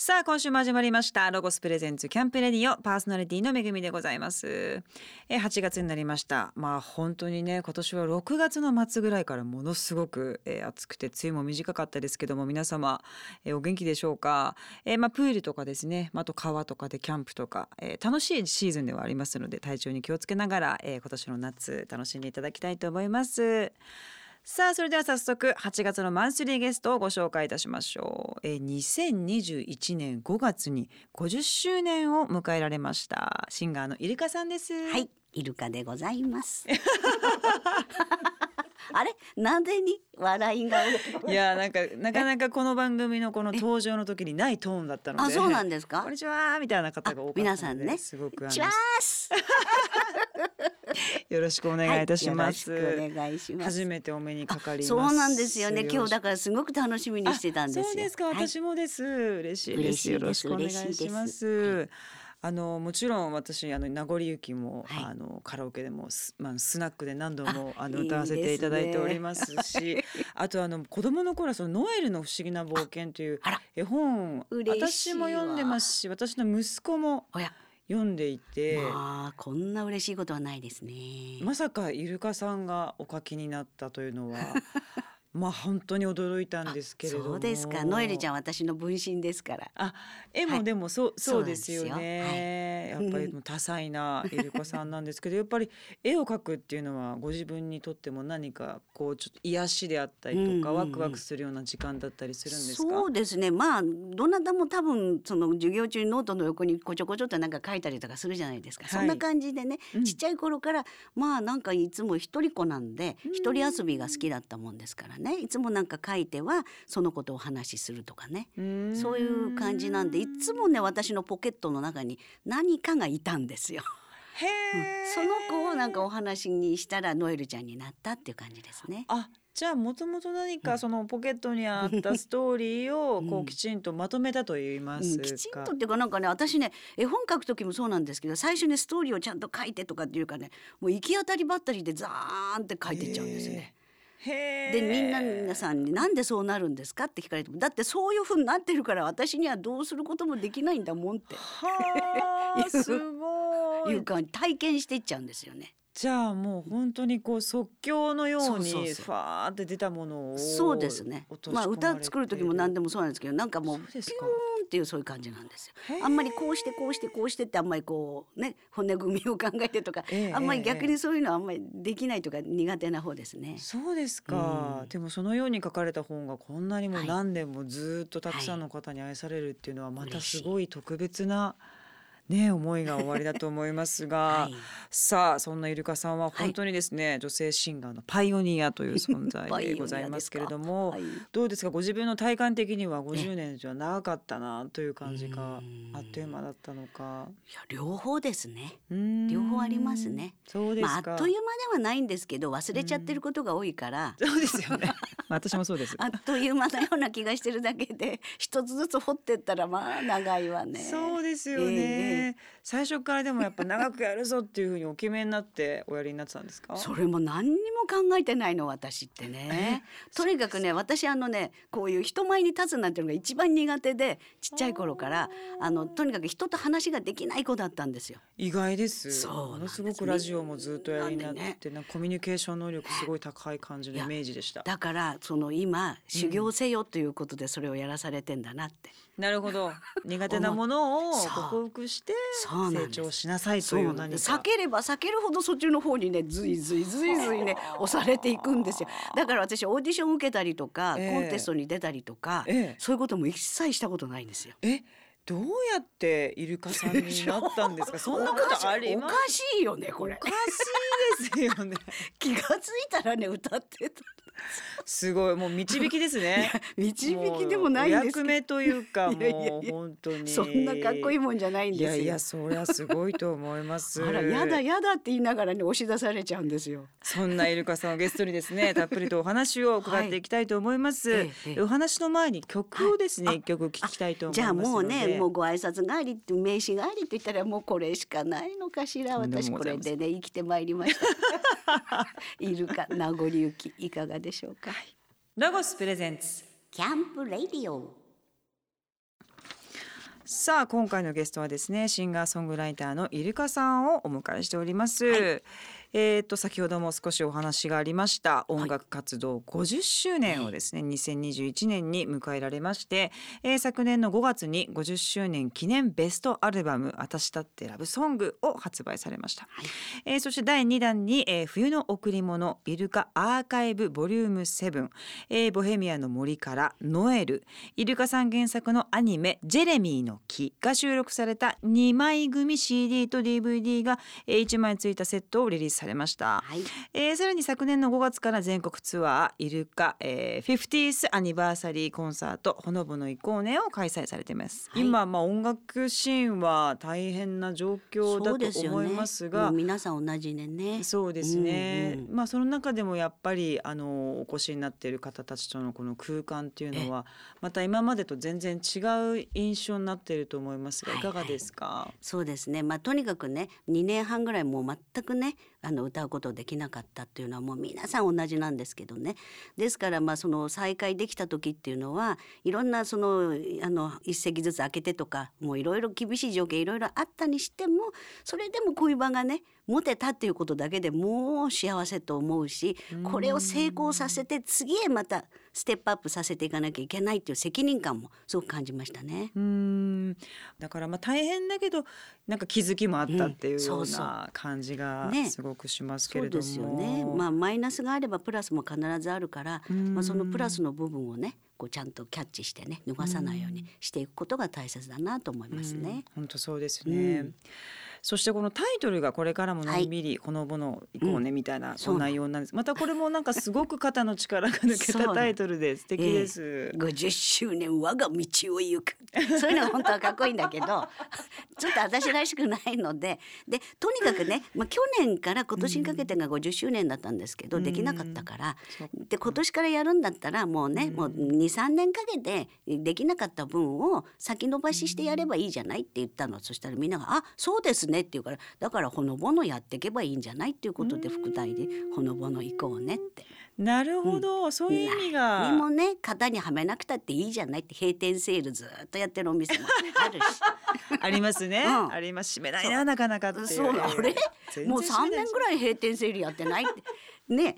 さあ今週も始まりましたロゴスプレゼンツキャンプレディオパーソナリティのめぐみでございます。え8月になりました。まあ本当にね今年は6月の末ぐらいからものすごく、えー暑くて梅雨も短かったですけども皆様、えーお元気でしょうか、えーまあプールとかですね、まあ、あと川とかでキャンプとか、えー楽しいシーズンではありますので体調に気をつけながら、えー今年の夏楽しんでいただきたいと思います。さあそれでは早速8月のマンスリーゲストをご紹介いたしましょう、えー、2021年5月に50周年を迎えられました。シンガーのイルカさんです。はい、イルカでございます。あれ、なぜに笑いが？いやなんかなかなかこの番組のこの登場の時にないトーンだったのであ、そうなんですか？こん。にちはみたいな方が多か皆さんねすごくチワ。よろしくお願いいたします、はいよろしくお願いします。初めてお目にかかりますそうなんですよね。今日だかからすごく楽しみにしてたんですよ。そうですか、はい私もです。嬉しいです。嬉しいですよろしくお願いします。あのもちろん私あの名残雪も、はいあのカラオケでもス,、まあ、スナックで何度もあの歌わせていただいておりますし あとあの子供の頃そのノエルの不思議な冒険という絵本私も読んでますし私の息子も読んでいて。まあ、こんな嬉しいことはないですね。まさかイルカさんがお書きになったというのは まあ本当に驚いたんですけれども。そうですか。ノエルちゃん、私の分身ですから。あ絵もはい。でもそう、そうですよ。ね、はい。やっぱり多彩なイルカさんなんですけど やっぱり絵を描くっていうのはご自分にとっても何かこうちょっと癒しであったりとか、うんうんうん。ワクワクするような時間だったりするんですか？そうですね。まあどなたも多分その授業中にノートの横にこちょこちょっとなんか書いたりとかするじゃないですか、はい。そんな感じでね、うん。ちっちゃい頃からまあなんかいつも一人っ子なんでうん。一人遊びが好きだったもんですからねいつもなんか書いてはそのことをお話しするとかね。そういう感じなんでいつもね私のポケットの中に何かがいたんですよ。へえ、その子をなんかお話にしたらノエルちゃんになったっていう感じですね。あじゃあもともと何かそのポケットにあった ストーリーをこううんきちんとまとめたと言いますか、うん、きちんとっていうかなんかね私ね絵本書く時もそうなんですけど最初にストーリーをちゃんと書いてとかっていうかねもう行き当たりばったりでザーンって書いてっちゃうんですよね。でみんな皆さんに「なんでそうなるんですか?」って聞かれても「だってそういうふうになってるから私にはどうすることもできないんだもん」ってはあ すごいういか体験していっちゃうんですよね。じゃあもう本当にこう即興のようにファーって出たものをそうですね。まあ歌作る時も何でもそうなんですけどなんかもうピューンっていうそういう感じなんですよ。あんまりこうしてこうしてこうしてってあんまりこうね骨組みを考えてとか、ええ。あんまりええ逆にそういうのはあんまりできないとか苦手な方ですね。そうですか、うん。でもそのように書かれた本がこんなにもはい。何年もずっとたくさんの方に愛されるっていうのはまたすごい特別なね思いがおありだと思いますが、はい。さあそんなイルカさんは本当にですね、女性シンガーのパイオニアという存在で ございますけれども、はい。どうですか？ご自分の体感的には50年じゃ長かったなという感じかうん。あっという間だったのか。いや両方ですね。両方ありますね。そうですか、まああっという間ではないんですけど忘れちゃってることが多いから。そうですよね。まあ私もそうです。あっという間のような気がしてるだけで一つずつ掘ってったらまあ長いわね。そうですよね、ええ最初からでもやっぱ長くやるぞっていうふうにお決めになっておやりになってたんですか？それも何にも考えてないの私ってね。とにかくね私あのねこういう人前に立つなんていうのが一番苦手でちっちゃい頃からあのとにかく人と話ができない子だったんですよ。意外です。そうものすごくラジオもずっとやりになってみんなて、なんかコミュニケーション能力すごい高い感じのイメージでした。だからその今修行せよということでそれをやらされてんだなって。なるほど。苦手なものを克服して成長しなさいという何か。なんです。避ければ避けるほどそっちの方にねずいずいずいずいね 押されていくんですよ。だから私オーディション受けたりとか、ええ。コンテストに出たりとか、ええ。そういうことも一切したことないんですよ。えどうやってイルカさんになったんですか？そんなことありおかしいよねこれ。おかしいですよね。気がついたらね歌ってたすごい。もう導きですね。導きでもないで役目というかもうや本当に。そんなかっこいいもんじゃないんですよ。いやいやそりゃすごいと思います。あらやだやだって言いながらね押し出されちゃうんですよ。そんなイルカさんをゲストにですね たっぷりとお話を伺っていきたいと思います、はい。お話の前に曲をですねはい。一曲聞きたいと思いじゃますので。あもうねもうご挨拶代わりって名刺代わりって言ったらもうこれしかないのかしら。私これでね生きてまいりました。イルカ名残雪い。かがでしょうか。ロゴスプレゼンツキャンプレディオさあ今回のゲストはですねシンガーソングライターのイルカさんをお迎えしております、はいえー、と先ほども少しお話がありました音楽活動50周年をですね、2021年に迎えられまして、えー昨年の5月に50周年記念ベストアルバム「私だってラブソング」を発売されました、はい。えーそして第2弾に、えー冬の贈り物イルカアーカイブボリューム7、えーボヘミアの森からノエルイルカさん原作のアニメ「ジェレミーの木」が収録された2枚組 CD と DVD が、えー1枚ついたセットをリリースされました、はい。えーさらに昨年の5月から全国ツアーイルカ、えー、50th アニバーサリーコンサートほのぼの行こうねを開催されています、はい。今まあ音楽シーンは大変な状況だと思いますがもう皆さん同じでね。そうですね、うんうんまあその中でもやっぱりあのお越しになっている方たちとのこの空間っていうのはまた今までと全然違う印象になっていると思いますがはいいかがですか、そうですね。まあとにかくね2年半ぐらいもう全くねあの歌うことできなかったっていうのはもう皆さん同じなんですけどね。ですからまあその再会できた時っていうのはいろんなそのあの一席ずつ開けてとかもういろいろ厳しい条件いろいろあったにしてもそれでもこういう場がね持てたっていうことだけでもう幸せと思うしこれを成功させて次へまたステップアップさせていかなきゃいけないっていう責任感もすごく感じましたね。うーん。だからまあ大変だけどなんか気づきもあったっていうような感じがね。すごくしますけそうれども、ですよね。まあマイナスがあればプラスも必ずあるから、まあそのプラスの部分をね、こうちゃんとキャッチしてね、逃さないようにしていくことが大切だなと思いますね。本当そうですね、うんそしてこのタイトルがこれからものんびりほのぼの行こうねみたいなそうなの。内容なんです、またこれもなんかすごく肩の力が抜けたタイトルで素敵です、50周年我が道を行く。そういうのが本当はかっこいいんだけど ちょっと私らしくないので。でとにかくね、まあ、去年から今年にかけてが50周年だったんですけど、うん。できなかったから。そうで今年からやるんだったらもうね、うん。もう23年かけてできなかった分を先延ばししてやればいいじゃないって言ったの、そしたらみんなが「あそうですね」って言うからだからほのぼのやっていけばいいんじゃないっていうことで副題で「ほのぼの行こうね」って。なるほど、そういう意味が。にもね型にはめなくたっていいじゃないって閉店セールずっとやってるお店もあるし。ありますね、うん。あります。閉めないななかなかっていう。そうなあれもう3年ぐいらい閉店セールやってないって。ね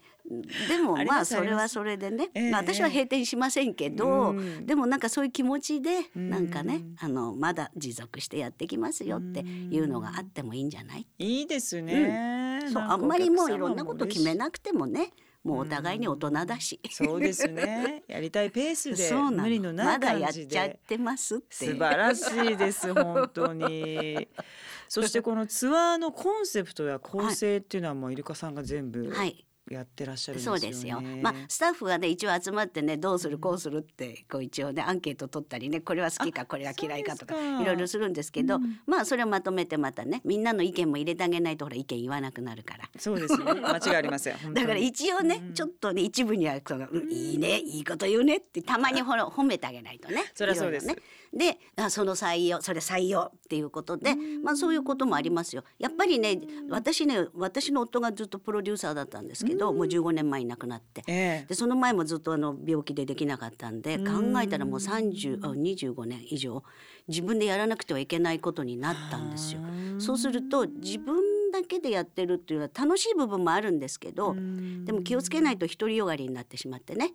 でもまあそれはそれでね、私は閉店しませんけど、うん。でもなんかそういう気持ちでうん。なんかねあのまだ持続してやってきますよっていうのがあってもいいんじゃない？いいですね、そうあんまりもういろんなこと決めなくてもねもうお互いに大人だし。そうですね。やりたいペースで無理のないまだやっ感じちゃっでてますって。素晴らしいです本当に。そしてこのツアーのコンセプトや構成っていうのはもうイルカさんが全部はいやってらっしゃるんですよね、そうですよ。まあスタッフがね一応集まってねどうするこうするってこう一応ねアンケート取ったりねこれは好きかこれは嫌いかとかいろいろするんですけど、うん。まあそれをまとめてまたねみんなの意見も入れてあげないとほら意見言わなくなるから。そうですね。間違いありませんだから一応ね、うん。ちょっとね一部にはその、うん。いいねいいこと言うねってたまにほら褒めてあげないとねそりゃそうです。ね。であその採用それ採用っていうことで、まあそういうこともありますよ。やっぱりね私ね私の夫がずっとプロデューサーだったんですけど、もう15年前に亡くなって。ええ。でその前もずっとあの病気でできなかったんでうん。考えたらもう30あ25年以上自分でやらなくてはいけないことになったんですよ。そうすると自分だけでやってるっていうのは楽しい部分もあるんですけどでも気をつけないと独りよがりになってしまってね。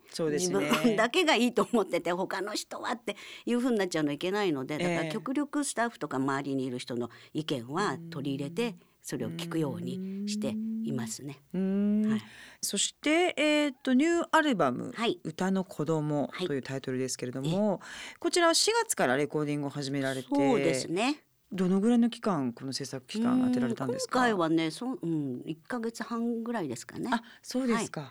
ね。自分だけがいいと思ってて他の人はっていう風になっちゃうのはいけないのでだかええ。ら極力スタッフとか周りにいる人の意見は取り入れてそれを聞くようにしていますね。はい。そして、えー、とニューアルバム「はい。歌の子供はい。というタイトルですけれども、こちらは4月からレコーディングを始められてそうですね。どのぐらいの期間この制作期間当てられたんですか？うん今回はねそう、うん、1ヶ月半ぐらいですかね。あそうですか、い、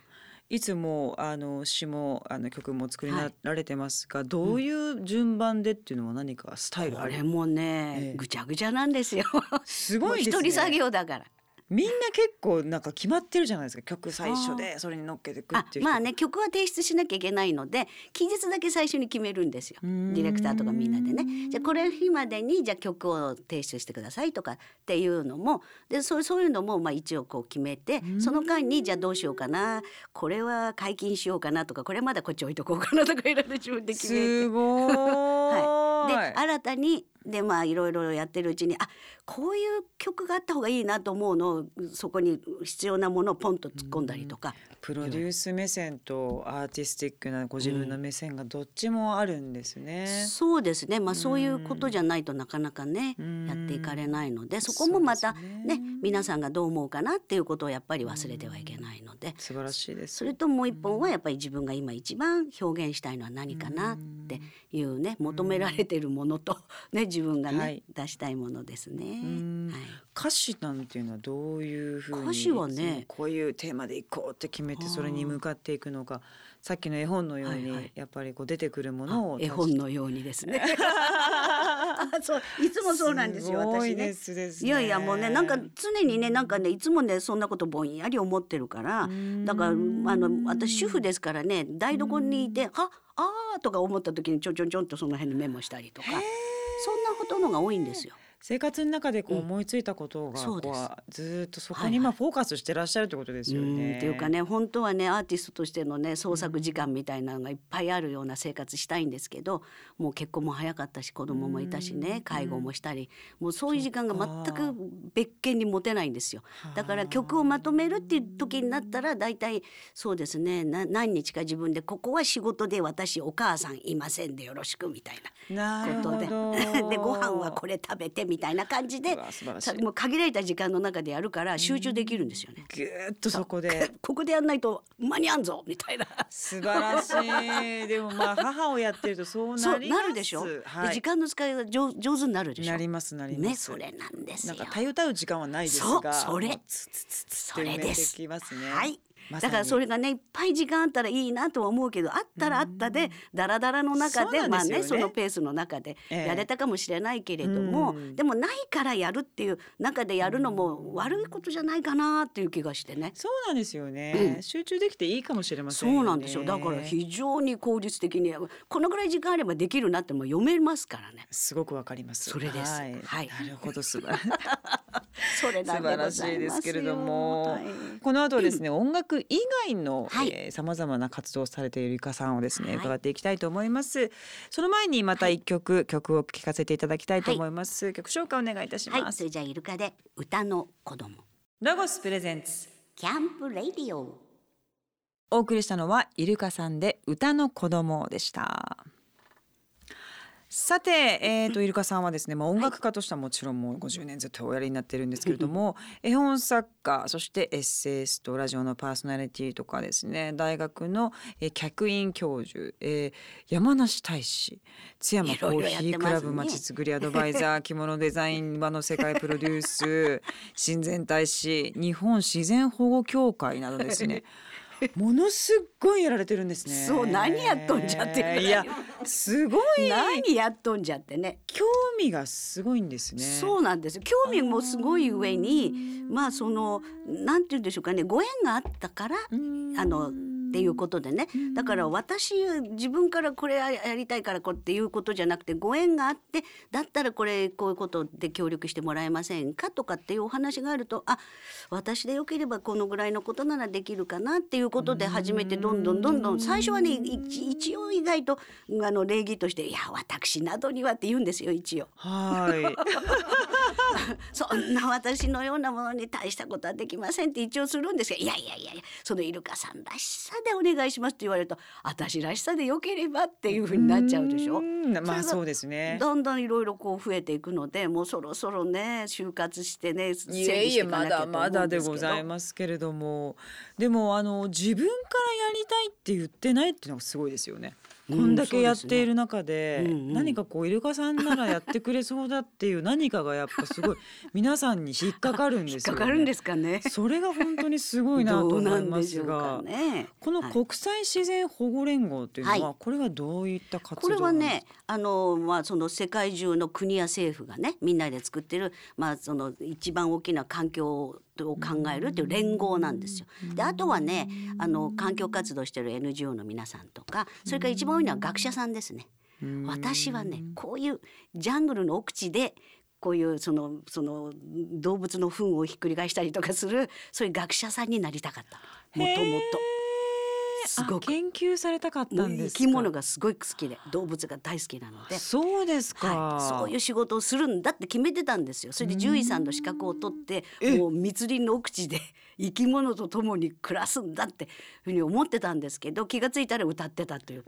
つもあの詩もあの曲も作りなられてますが、どういう順番でっていうのは何かスタイルあれもね、ええぐちゃぐちゃなんですよ。すごいですね一人作業だから。みんな結構なんか決まってるじゃないですか曲最初でそれに乗っけてくっあていう人。まあね曲は提出しなきゃいけないので期日だけ最初に決めるんですよ。ディレクターとかみんなでね。じゃあこれ日までにじゃあ曲を提出してくださいとかっていうのもでそうそういうのもまあ一応こう決めてうん。その間にじゃあどうしようかなこれは解禁しようかなとかこれまだこっち置いとこうかなとかいろいろ自分で決めて。すごーい、で新たにでまあいろいろやってるうちにあこういう曲があった方がいいなと思うのをそこに必要なものをポンと突っ込んだりとか、プロデュース目線とアーティスティックなご自分の目線がどっちもあるんですね。そうですね。まあそういうことじゃないとなかなかねうん。やっていかれないのでそこもまたそうですね。皆さんがどう思うかなっていうことをやっぱり忘れてはいけないので。素晴らしいです。それともう一本はやっぱり自分が今一番表現したいのは何かなっていうね求められてるものとね自分がね、はい。出したいものですね。ん。はい。歌詞なんていうのはどういうふうに歌詞はねこういうテーマでいこうって決めてそれに向かっていくのかさっきの絵本のようにはいはい。やっぱりこう出てくるものを絵本のようにですね。あ そういつもそうなんですよ私ね。ね。いやいやもうねなんか常にねなんかねいつもねそんなことぼんやり思ってるからだからあの私主婦ですからね台所にいて「ああー」とか思った時にちょんちょんちょんとその辺にメモしたりとかそんなことのが多いんですよ。生活の中でこううん。思いついたことがそううずーっとそこはいはい。にまあフォーカスしてらっしゃるってことですようんね。っていうかね本当はねアーティストとしてのね創作時間みたいなのがいっぱいあるような生活したいんですけどもう結婚も早かったし子供もいたしね介護もしたりもうそういう時間が全く別件に持てないんですよ。だから曲をまとめるっていう時になったら大体そうですねな何日か自分でここは仕事で私お母さんいませんでよろしくみたいなことで。ど。でご飯はこれ食べてみたいな感じでもう限られた時間の中でやるから集中できるんですよね。ぎゅーっとそこで。ここでやんないと間に合んぞみたいな。素晴らしい。でもまあ母をやってるとそうなります。なるでしょ、はい。で時間の使いが上上手になるでしょ。なりますなります。ねそれなんですよ。なんかたゆたう時間はないですが。それ。それですね。はいだからそれがねいっぱい時間あったらいいなとは思うけどあったらあったでダラダラの中でね。まあねそのペースの中でええやれたかもしれないけれども、うん。でもないからやるっていう中でやるのも悪いことじゃないかなっていう気がしてね。そうなんですよね、集中できていいかもしれませんよね。そうなんですよ。だから非常に効率的にこのぐらい時間あればできるなっても読めますからね。すごくわかります。それです。はい、はい。なるほど。素晴らしい。それ素晴らしいですけれども。はい。この後はですね、音楽以外のはい。さまざまな活動をされているゆかさんをですね、はい。伺っていきたいと思います。その前にまた一曲、曲を聴かせていただきたいと思います、曲紹介お願いいたしはい、ます、それじゃあイルカで歌の子供。ロゴスプレゼンツ。キャンプレディオ。お送りしたのはイルカさんで歌の子供でしたさて、えー、とイルカさんはですね、まあ、音楽家としてはもちろんもう50年ずっとおやりになってるんですけれども絵本作家そしてエッセイストラジオのパーソナリティとかですね大学の、えー客員教授、えー山梨大使津山コーヒークラブまちづくりアドバイザー着物デザイン場の世界プロデュース 親善大使日本自然保護協会などですね ものすっごいやられてるんですね。そう何やっとんじゃっていやすごい。何やっとんじゃってね。興味がすごいんですね。そうなんですよ。興味もすごい上にまあそのなんて言うんでしょうかね。ご縁があったからうん。あのっていうことでねだから私自分からこれやりたいからこうっていうことじゃなくてご縁があってだったらこれこういうことで協力してもらえませんかとかっていうお話があるとあ私でよければこのぐらいのことならできるかなっていうことで初めてどんどんどんどん最初はね一一応意外とあの礼儀として「いや私などには」って言うんですよ一応。はい。そんな私のようなものに大したことはできませんって一応するんですがいやいやいやいやそのイルカさんらしさでお願いしますって言われると私らしさでよければっていうふうになっちゃうでしょ？んまあそうですね。どんどんいろいろこう増えていくのでもうそろそろね就活してね整理いえいしていかえまだなきゃと思うんまだでですけどございますけれどもでもあの自分からやりたいって言ってないっていうのがすごいですよね。こんだけやっている中でうんうん何かこうイルカさんならやってくれそうだっていう 何かがやっぱすごい皆さんに引っかかるんですよね。引っかかるんですかね。それが本当にすごいなと思いますがか。ね。このはい国際自然保護連合っていうのは、はこれはどういった活これはねあの、まあ、その世界中の国や政府がねみんなで作ってる、まあ、その一番大きな環境を考えるっていう連合なんですよ。であとはねあの環境活動してる NGO の皆さんとかそれから一番多いのは学者さんですね。私はねこういうジャングルの奥地でこういうそのその動物の糞をひっくり返したりとかするそういう学者さんになりたかったもともと。すごくあ研究されたかったんですか？生き物がすごい好きで動物が大好きなので。そうですか、はい、そういう仕事をするんだって決めてたんですよ。それで獣医さんの資格を取ってもう密林の奥地で 生き物と共に暮らすんだってふうに思ってたんですけど気がついたら歌ってたという。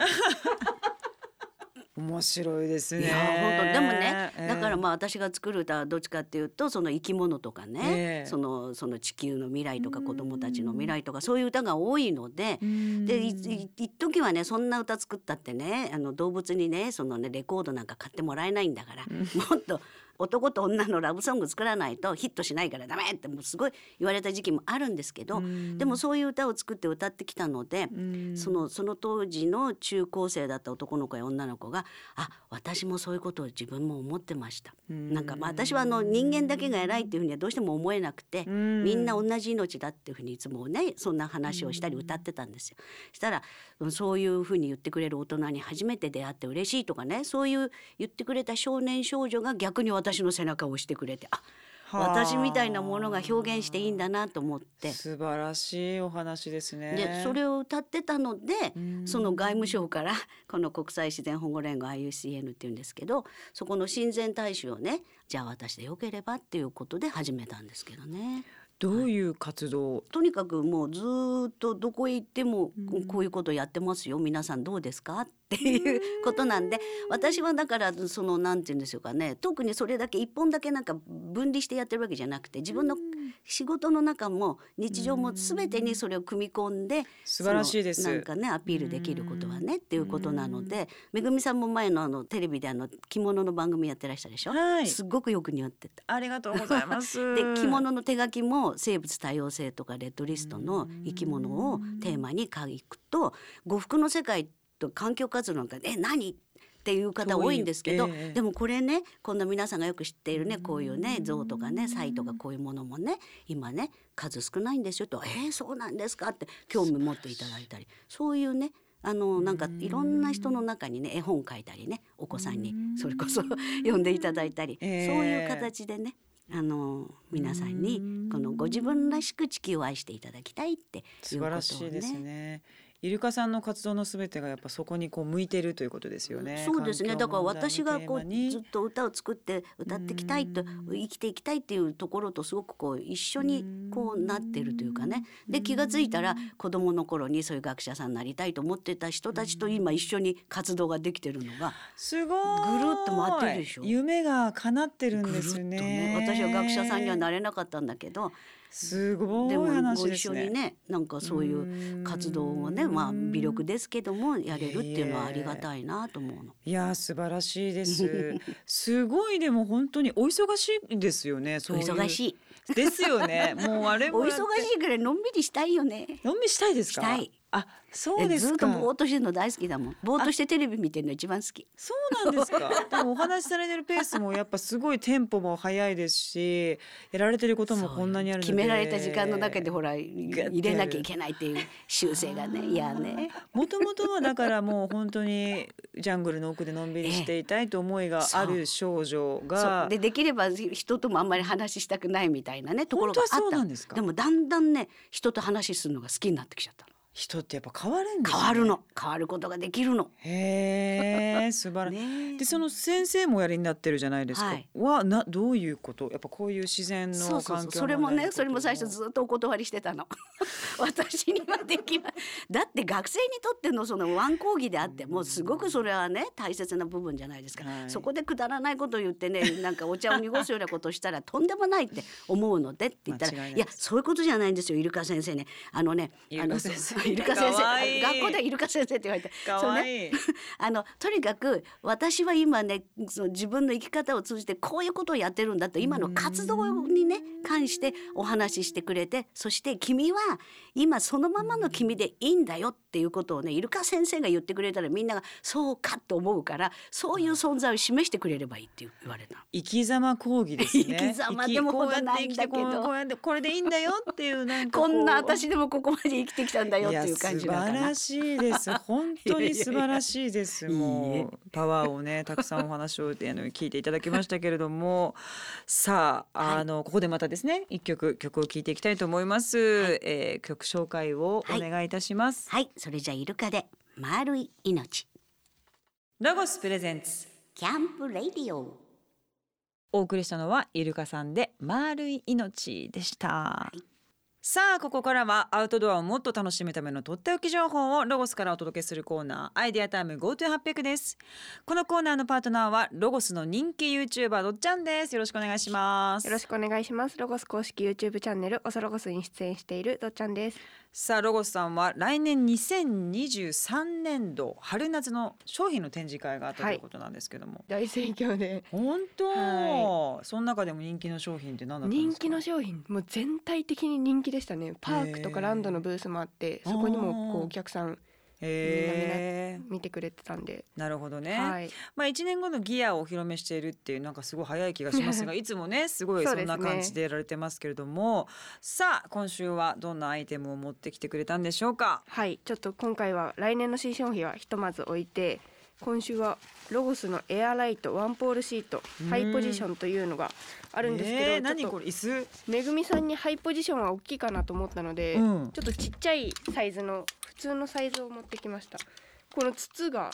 面白いですね。いや本当でもね、ええだからまあ私が作る歌はどっちかっていうとその生き物とかね、ええ。そのその地球の未来とか子供たちの未来とかそういう歌が多いので。うん。で一時はねそんな歌作ったってねあの動物にねそのねレコードなんか買ってもらえないんだから、もっと男と女のラブソング作らないとヒットしないからダメってもうすごい言われた時期もあるんですけど、でもそういう歌を作って歌ってきたので、そのその当時の中高生だった男の子や女の子があ私もそういうことを自分も思ってました。なんかまあ私はあの人間だけが偉いっていうふうにはどうしても思えなくて、んみんな同じ命だっていうふうにいつもねそんな話をしたり歌ってたんですよ。したらうんそういうふうに言ってくれる大人に初めて出会って嬉しいとかねそういう言ってくれた少年少女が逆に私の背中を押してくれてあはあ。私みたいなものが表現していいんだなと思って。素晴らしいお話ですね。でそれを歌ってたのでうん。その外務省からこの国際自然保護連合 IUCN っていうんですけどそこの親善大使をねじゃあ私でよければっていうことで始めたんですけどね。どういう活動、とにかくもうずーっとどこへ行ってもこういうことやってますよ。皆さんどうですか？っていうことなんで私はだからそのなんて言うんですよかね特にそれだけ一本だけなんか分離してやってるわけじゃなくて自分の仕事の中も日常も全てにそれを組み込んで素晴らしいです。なんかねアピールできることはねっていうことなのでめぐみさんも前のあのテレビであの着物の番組やってらしたでしょ、はい。すっごくよく似合ってた。ありがとうございます。で着物の手書きも生物多様性とかレッドリストの生き物をテーマに書くと呉服の世界と環境活動なんか「え何?」っていう方多いんですけど、ええ。でもこれねこんな皆さんがよく知っているねこういうね象とかねサイとかこういうものもね今ね数少ないんですよと「えー、そうなんですか?」って興味持っていただいたり。そういうねあのなんかいろんな人の中にね絵本書いたりねお子さんにそれこそ 読んでいただいたり、ええ。そういう形でねあの皆さんにこのご自分らしく地球を愛していただきたいっていうことをね。素晴らしいですねイルカさんの活動のすべてがやっぱそこにこう向いてるということですよね。そうですね。だから私がこうずっと歌を作って歌っていきたいと生きていきたいっていうところとすごくこう一緒にこうなってるというかね。で気がついたら子供の頃にそういう学者さんになりたいと思ってた人たちと今一緒に活動ができてるのがすごい。ぐるっと回ってるでしょ。夢が叶ってるんぐるっとですねね。私は学者さんにはなれなかったんだけどすごいでも話ご一緒にねなんかそういう活動をねまあ微力ですけどもやれるっていうのはありがたいなと思うの。いやー素晴らしいです。すごいでも本当にお忙しいですよねおそう忙しい。ですよね。もうあれお忙もやって。しいからのんびりしたいよね。のんびりしたいですか？したいあそうえですかずっとぼーっとしてるの大好きだもん。ぼーっとしてテレビ見てるの一番好き。そうなんですか。でもお話しされてるペースもやっぱすごいテンポも速いですし、やられてることもこんなにあるので。決められた時間の中でほら入れなきゃいけないっていう習性がねいやね。もともとはだからもう本当にジャングルの奥でのんびりしていたいと思いがある少女そうが、でできれば人ともあんまり話したくないみたいなねところがあったででもだんだんね人と話するのが好きになってきちゃったの人ってやっぱ変わるんですね。変わるの。変わることができるの。へえ素晴らしい。でその先生もおやりになってるじゃないですか。はい。はなどういうこと？やっぱこういう自然のそうそう環境それもねそれも最初ずっとお断りしてたの。私にはできないだって学生にとってのそのワン講義であってもすごくそれはね大切な部分じゃないですか、はい。そこでくだらないことを言ってねなんかお茶を濁すようなことをしたらとんでもないって思うのでって言ったらいやそういうことじゃないんですよイルカ先生ね。あのねあのイルカ先生学校でイルカ先生って言われてかそうね。あのとにかく私は今ねその自分の生き方を通じてこういうことをやってるんだと今の活動にね関してお話ししてくれてそして君は今そのままの君でいいんだよっていうことをねイルカ先生が言ってくれたらみんながそうかと思うからそういう存在を示してくれればいいって言われたの。生き様講義ですね。生き様でもこうやって生きてこうやってこれでいいんだよっていうなんかこんなう私でもここまで生きてきたんだよっていう感じだからいや素晴ら。しいです。本当に素晴らしいです。もうパワーをねたくさんお話をあの聞いていただきましたけれども、さあはい。あの、ここでまたですね一曲曲を聞いていきたいと思います。えー曲紹介をお願いいたします。はい、そそれじゃイルカで丸い命。ロゴスプレゼンツキャンプレディオ。お送りしたのはイルカさんで丸い命でした、いさあここからはアウトドアをもっと楽しむためのとっておき情報をロゴスからお届けするコーナーアイデアタイム GoTo800 ですこのコーナーのパートナーはロゴスの人気 YouTuber どっちゃんですよろしくお願いしますよろしくお願いします。ロゴス公式 YouTube チャンネルおそロゴスに出演しているどっちゃんです。さあロゴスさんは来年2023年度春夏の商品の展示会があったということなんですけども、大盛況で。本当、はその中でも人気の商品って何だったんですか？人気の商品。もう全体的に人気でしたね。パークとかランドのブースもあってそこにもこうお客さんへえ見てくれてたんで、なるほどね、はい。まあ1年後のギアをお披露目しているっていうなんかすごい早い気がしますが いつもねすごいそんな感じでやられてますけれども、さあ今週はどんなアイテムを持ってきてくれたんでしょうか？はい、ちょっと今回は来年の新商品はひとまず置いて今週はロゴスのエアライトワンポールシートうん。ハイポジションというのがあるんですけど、えー、何ちょっとこれ椅子？めぐみさんにハイポジションは大きいかなと思ったので、うん。ちょっとちっちゃいサイズの普通のサイズを持ってきました。この筒が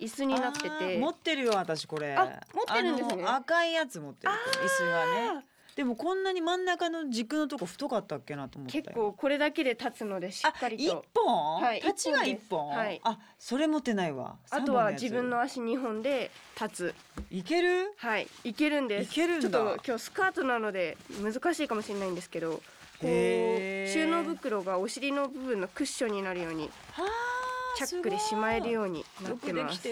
椅子になってて。持ってるよ私これ。あ持ってるんですね。赤いやつ持ってる。椅子がね。あでもこんなに真ん中の軸のとこ太かったっけなと思ったよ。結構これだけで立つのでしっかり一と本、はい立ちが一一本？はい。あそれ持ってないわ。あとは自分の足2本で立つ。いける？はいいけるんです。いけるんだ。ちょっと今日スカートなので難しいかもしれないんですけどこう収納袋がお尻の部分のクッションになるようにはあチャックでしまえるようになってます。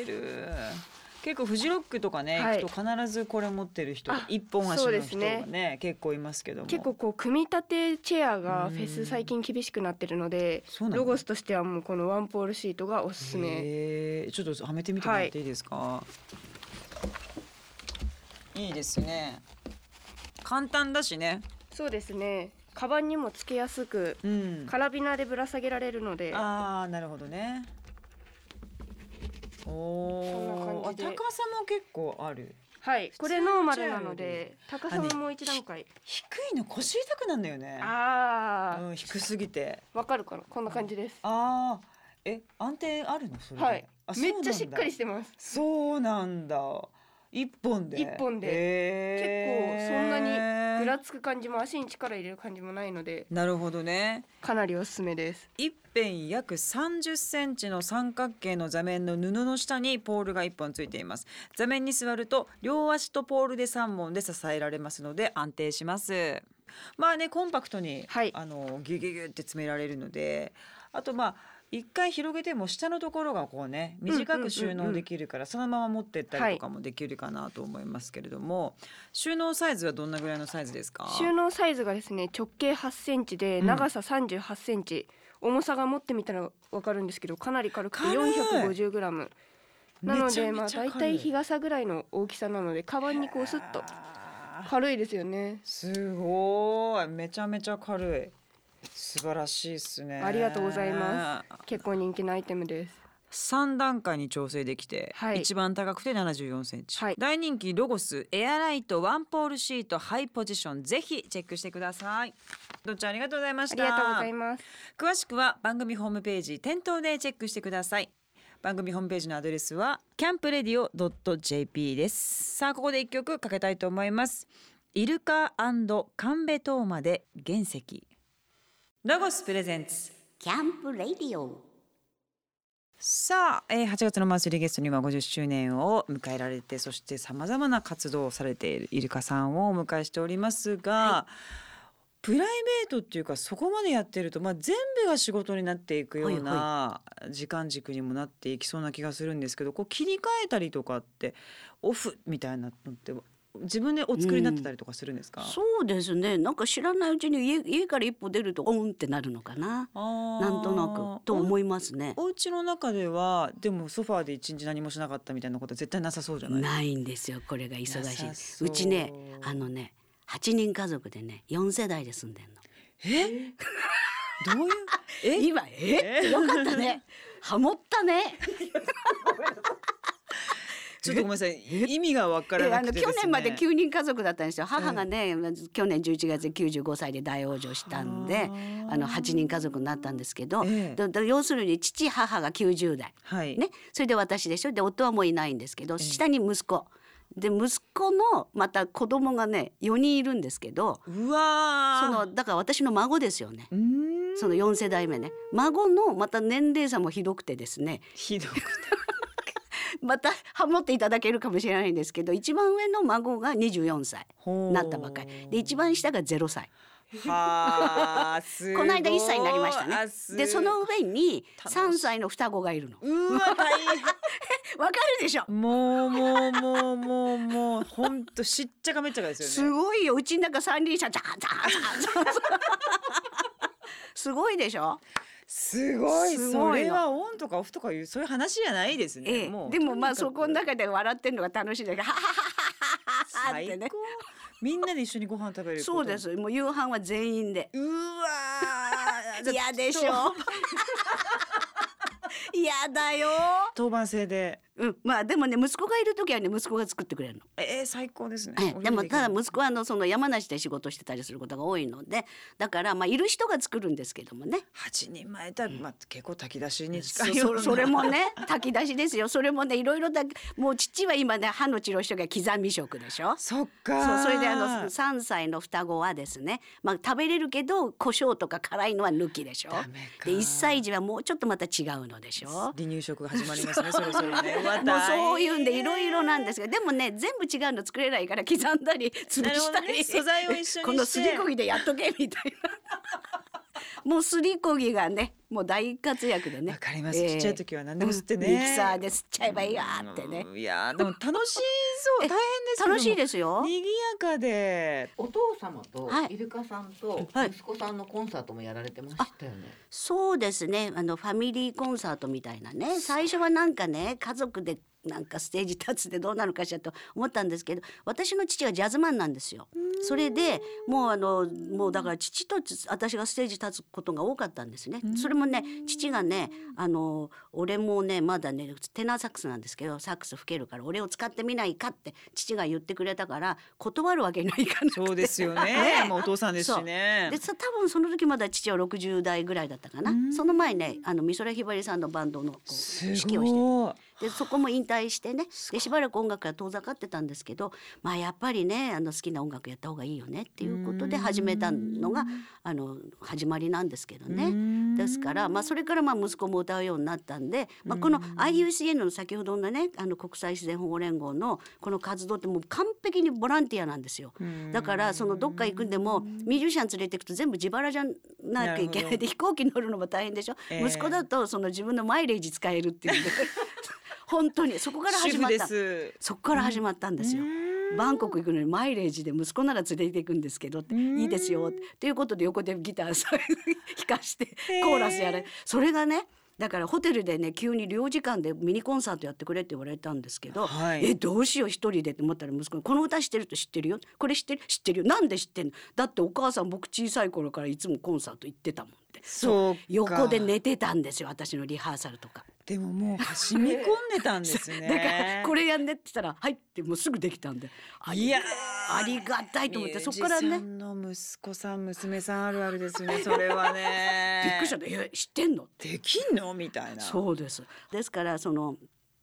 結構フジロックとかね、はい。行くと必ずこれ持ってる人あ一本足の人がねね。結構いますけども。結構こう組み立てチェアがうんフェス最近厳しくなってるのでロゴスとしてはもうこのワンポールシートがおすすめ。ちょっとはめてみてもらっていいですか、い、いですね。簡単だしね。そうですねカバンにもつけやすくうん。カラビナでぶら下げられるので。ああなるほどね。おお高さも結構ある。はいこれノーマルなので高さももう一段階。低いの腰痛くなんだよね。あうん、低すぎて。あわかるかな？こんな感じです。ああえ安定あるの？それで。はい。あめっちゃしっかりてしてます。そうなんだ一本で。一本で。へー。結構そんなにぐらつく感じも足に力入れる感じもないので。なるほどね。かなりおすすめです。一辺約30センチの三角形の座面の布の下にポールが一本ついています。座面に座ると両足とポールで三本で支えられますので安定します。まあねコンパクトに、はい。あのギュギュギュって詰められるので。あとまあ一回広げても下のところがこうね短く収納できるからそのまま持ってったりとかもできるかなと思いますけれども、収納サイズはどんなぐらいのサイズですか？収納サイズがですね直径8センチでうん。長さ38センチ、重さが持ってみたらわかるんですけどかなり軽くて軽い。450グラム。なのでまあ大体日傘ぐらいの大きさなのでカバンにこうスッと。軽いですよね。すごい。めちゃめちゃ軽い素晴らしいですね。ありがとうございます。結構人気のアイテムです。3段階に調整できて、はい。一番高くて74センチ、はい。大人気ロゴスエアライトワンポールシートハイポジションぜひチェックしてください。どっちゃんありがとうございました。ありがとうございます。詳しくは番組ホームページ店頭でチェックしてください。番組ホームページのアドレスはキャンプレディオ .jp です。さあここで一曲かけたいと思います。イルカカンベトーマで原石ロゴスプレゼンツキャンプレディオさあ、えー、8月のマンスリーゲストには50周年を迎えられてそしてさまざまな活動をされているイルカさんをお迎えしておりますが、プライベートっていうかそこまでやってると、まあ、全部が仕事になっていくような時間軸にもなっていきそうな気がするんですけどこう切り替えたりとかってオフみたいなのって自分でお作りになってたりとかするんですか、そうですね。なんか知らないうちに家家から一歩出るとオンってなるのかな。なんとなく。と思いますね。おお家の中ではでもソファーで一日何もしなかったみたいなことは絶対なさそうじゃない？ないんですよ。これが忙しい。う。ちねあのね8人家族でね4世代で住んでんの。え？どういう？え？今え？え？よかったね。ハモったね ちょっとごめんなさい。意味がわからなくてね。去年まで9人家族だったんですよ。母がね、去年11月で95歳で大往生したんであの8人家族になったんですけど、要するに父母が90代、はい。ね、それで私でしょ？で夫はもういないんですけど下に息子。で息子のまた子供がね4人いるんですけどうわー。そのだから私の孫ですよね。その4世代目ね。孫のまた年齢差もひどくてですね。ひどくてまたハモっていただけるかもしれないんですけど一番上の孫が24歳なったばかり。で一番下が0歳。はあ すごい。この間1歳になりましたね。でその上に楽しい。3歳の双子がいるの。うわ大 わかるでしょ？変もうもうもうもうもう本当しっちゃかめっちゃかですすよね。ごいよ。うちの中三輪車ザーザーザーすごいでしょ？すごいそすごいの。れはオンとかオフとかいうそういう話じゃないですね、ええ。もうでもまあそこの中で笑ってんのが楽しいんだけど最高。みんなで一緒にご飯食べるそうです。もう夕飯は全員で。うわー。嫌でしょ。嫌だよ。当番制でうん。まあでもね息子がいる時はね息子が作ってくれるの。えー、最高ですね。ええでもただも息子はあのその山梨で仕事してたりすることが多いのでだからまあいる人が作るんですけどもね。八人前だ、まあ、結構炊き出しに近そいような。そそれもね炊き出しですよ。それもねいろいろだもう父は今ね歯の治療してから刻み食でしょ。そっそうかそれであの3歳の双子はですね、まあ、食べれるけど胡椒とか辛いのは抜きでしょ。ダメか。で1歳児はもうちょっとまた違うのでしょ。離乳食が始まりますねそろそろねもうそういうんでいろいろなんですけどでもね全部違うの作れないから刻んだり潰したり、どね。素材を一緒にこのすりこぎでやっとけみたいなもうすりこぎがねもう大活躍でね。わかります、ええ。ちっちゃい時は何でも吸ってね、うん。ミキサーで吸っちゃえばいいやってね。うん。いやでも楽しそう。大変ですけど。も楽しいですよ。賑やかで。お父様とはい。イルカさんとはい。息子さんのコンサートもやられてましたよね。そうですね。あのファミリーコンサートみたいなね。最初はなんかね家族でなんかステージ立つでどうなのかしらと思ったんですけど私の父がジャズマンなんですよ。それでもうあのもうだから父と私がステージ立つことが多かったんですね。それもね父がねあの俺もねまだねテナーサックスなんですけどサックス吹けるから俺を使ってみないかって父が言ってくれたから断るわけにはいかなそうですよ ね。もうお父さんですしね。でさ多分その時まだ父は60代ぐらいだったかな。その前ねあの美空ひばりさんのバンドの指揮をして。ごいでそこも引退してね。でしばらく音楽から遠ざかってたんですけどまあやっぱりねあの好きな音楽やった方がいいよねっていうことで始めたのがあの始まりなんですけどね。ですから、まあ、それからまあ息子も歌うようになったんで、まあ、この IUCN の先ほどのねあの国際自然保護連合のこの活動ってもう完璧にボランティアなんですよ。だからそのどっか行くんでもミュージシャン連れていくと全部自腹じゃなきゃいけない。で飛行機乗るのも大変でしょ、ええ。息子だとその自分のマイレージ使えるっていう 本当にそこから始まった。す。そこから始まったんですよ。バンコク行くのにマイレージで息子なら連れて行くんですけどっていいですよって。いうことで横でギターさ 弾かしてコーラスやれ。それがねだからホテルでね急に領事館でミニコンサートやってくれって言われたんですけど、はい。えどうしよう一人でって思ったら息子に「この歌知ってると知ってるよ。これ知ってる知ってるよ。なんで知ってんの？だってお母さん僕小さい頃からいつもコンサート行ってたもん」って。そうか。横で寝てたんですよ私のリハーサルとか。でももう染み込んでたんですね。だからこれやんねって言ったら「はい」ってもうすぐできたんで。あいやー。ありがたいと思ってそこからね。の息子さん娘さんあるあるですね それはね。びっくりした。ね「え知ってんの?」できんの？みたいな。そうです。ですからその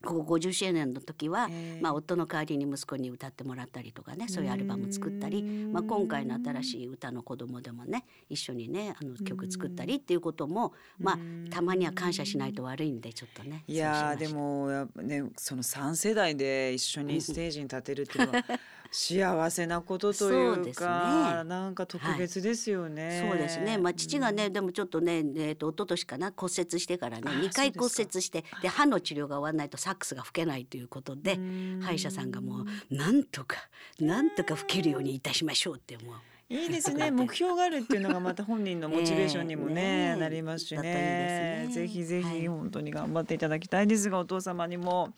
ここ50周年の時は、ええ。まあ、夫の代わりに息子に歌ってもらったりとかねそういうアルバム作ったり、まあ、今回の新しい歌の子供でもね一緒にねあの曲作ったりっていうことも、まあ、たまには感謝しないと悪いんでちょっとねいやーでもやっぱねその3世代で一緒にステージに立てるっていうのは 幸せなことというかね。なんか特別ですよね、そうですね。まあ父がね、でもちょっとね、えっ、と一昨年かな骨折してからね、あ2回骨折してで歯の治療が終わらないとサックスが吹けないということで、歯医者さんがもうなんとかなんとか吹けるようにいたしましょうってもう。いいですね。目標があるっていうのがまた本人のモチベーションにもね,、ええ。ねえなりますしだといいね。ぜひぜひはい。本当に頑張っていただきたいですが、お父様にも。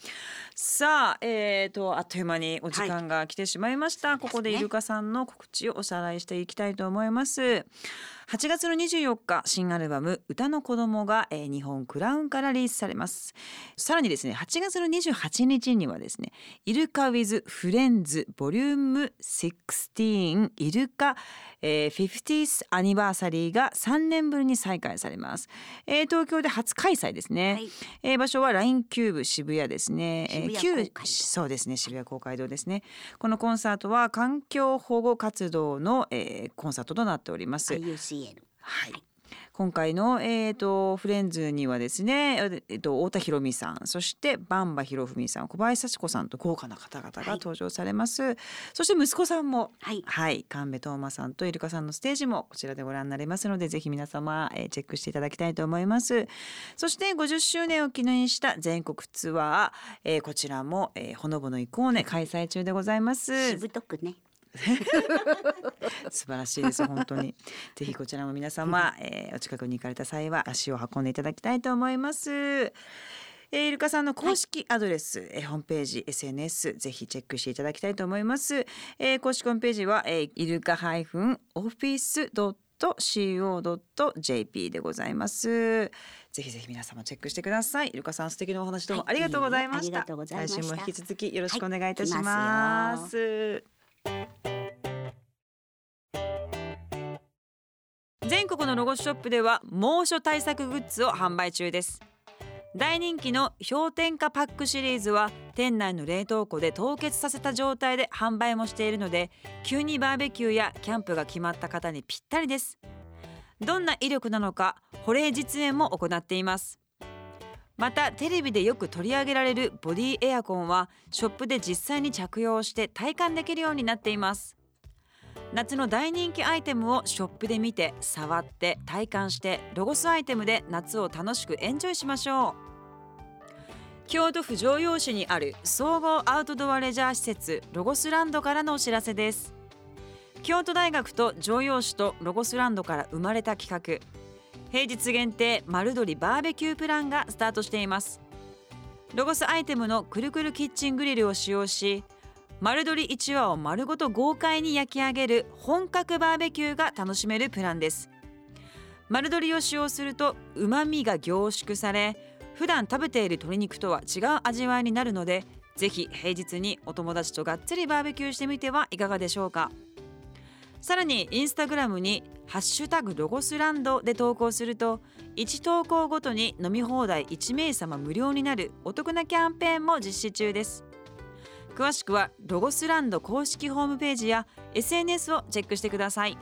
さあえー、とあっという間にお時間が来てしまいました、ここでイルカさんの告知をおさらいしていきたいと思います8月の24日新アルバム歌の子供が、えー日本クラウンからリリースされますさらにですね8月の28日にはですねイルカ with フレンズボリューム16イルカ、えー、50th アニバーサリーが3年ぶりに再開されます、えー東京で初開催ですね、はいえー場所は LINE キューブ渋谷ですね。えー渋谷そうですね渋谷公会堂ですね。このコンサートは環境保護活動の、えーコンサートとなっております。はい。今回の、えー、とフレンズにはですね、えー、と太田博美さんそしてバンバ博文さん小林幸子さんと豪華な方々が登場されます、そして息子さんもはい。はい、神戸東馬さんとイルカさんのステージもこちらでご覧になれますのでぜひ皆様、えーチェックしていただきたいと思います。そして50周年を記念した全国ツアー、えーこちらも、えーほのぼの行こうね開催中でございます。しぶとくね 素晴らしいです本当に。ぜひこちらも皆様、えーお近くに行かれた際は足を運んでいただきたいと思います。えーイルカさんの公式アドレス、えーホームページ SNS ぜひチェックしていただきたいと思います、えー公式ホームページは、えー、イルカオフィス .co.jp でございます。ぜひぜひ皆様チェックしてください。イルカさん素敵なお話どうもありがとうございました、来週も引き続きよろしくお願いいたしはいま来ます全国のロゴショップでは猛暑対策グッズを販売中です。大人気の氷点下パックシリーズは店内の冷凍庫で凍結させた状態で販売もしているので急にバーベキューやキャンプが決まった方にぴったりです。どんな威力なのか保冷実演も行っています。またテレビでよく取り上げられるボディエアコンはショップで実際に着用して体感できるようになっています。夏の大人気アイテムをショップで見て触って体感してロゴスアイテムで夏を楽しくエンジョイしましょう。京都府城陽市にある総合アウトドアレジャー施設ロゴスランドからのお知らせです。京都大学と城陽市とロゴスランドから生まれた企画平日限定丸鶏バーベキュープランがスタートしています。ロゴスアイテムのくるくるキッチングリルを使用し丸鶏1羽を丸ごと豪快に焼き上げる本格バーベキューが楽しめるプランです。丸鶏を使用すると旨味が凝縮され普段食べている鶏肉とは違う味わいになるのでぜひ平日にお友達とがっつりバーベキューしてみてはいかがでしょうか。さらにインスタグラムに「ハッシュタグロゴスランド」で投稿すると1投稿ごとに飲み放題1名様無料になるお得なキャンペーンも実施中です。詳しくはロゴスランド公式ホームページや SNS をチェックしてください。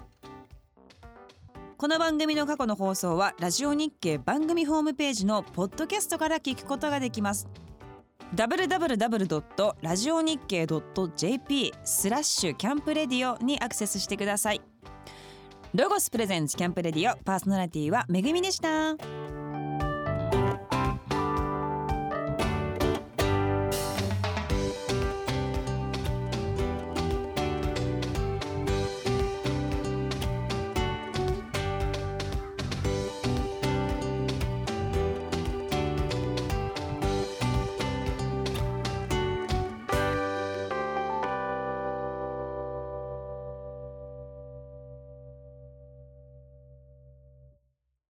この番組の過去の放送はラジオ日経番組ホームページのポッドキャストから聞くことができます。Www. ラジオ日経 .jp スラッシュキャンプレディオにアクセスしてくださいロゴスプレゼンツキャンプレディオパーソナリティはめぐみでした